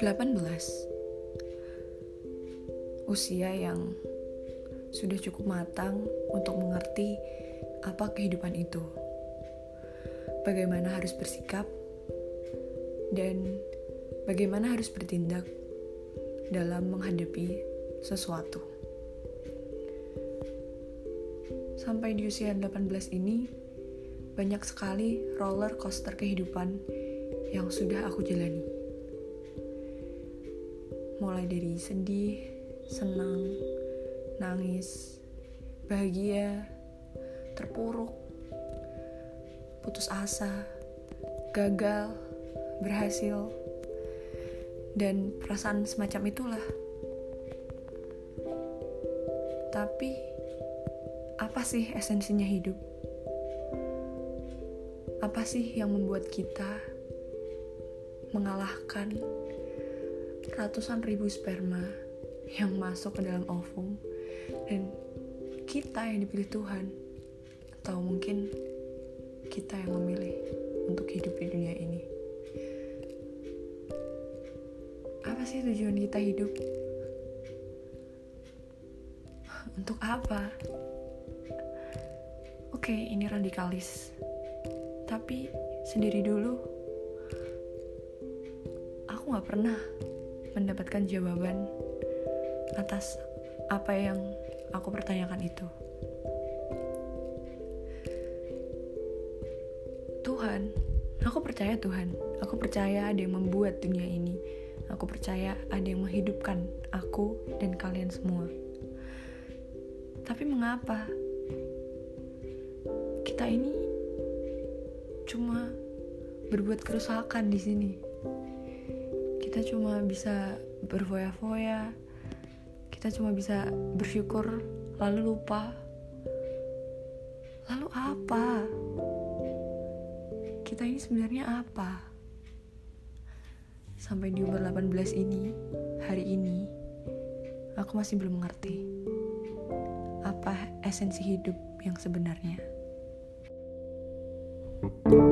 18 Usia yang sudah cukup matang untuk mengerti apa kehidupan itu. Bagaimana harus bersikap dan bagaimana harus bertindak dalam menghadapi sesuatu. Sampai di usia 18 ini, banyak sekali roller coaster kehidupan yang sudah aku jalani. Mulai dari sedih, senang, nangis, bahagia, terpuruk, putus asa, gagal, berhasil, dan perasaan semacam itulah. Tapi, apa sih esensinya hidup? Apa sih yang membuat kita mengalahkan ratusan ribu sperma yang masuk ke dalam ovum. Dan kita yang dipilih Tuhan atau mungkin kita yang memilih untuk hidup di dunia ini. Apa sih tujuan kita hidup? Untuk apa? Oke ini radikalis. Tapi sendiri dulu nggak pernah mendapatkan jawaban atas apa yang aku pertanyakan itu. Tuhan, aku percaya Tuhan. Aku percaya ada yang membuat dunia ini. Aku percaya ada yang menghidupkan aku dan kalian semua. Tapi mengapa kita ini cuma berbuat kerusakan di sini? Kita cuma bisa berfoya-foya kita cuma bisa bersyukur lalu lupa. Lalu apa? Kita ini sebenarnya apa? Sampai di umur 18 ini hari ini aku masih belum mengerti apa esensi hidup yang sebenarnya. thank you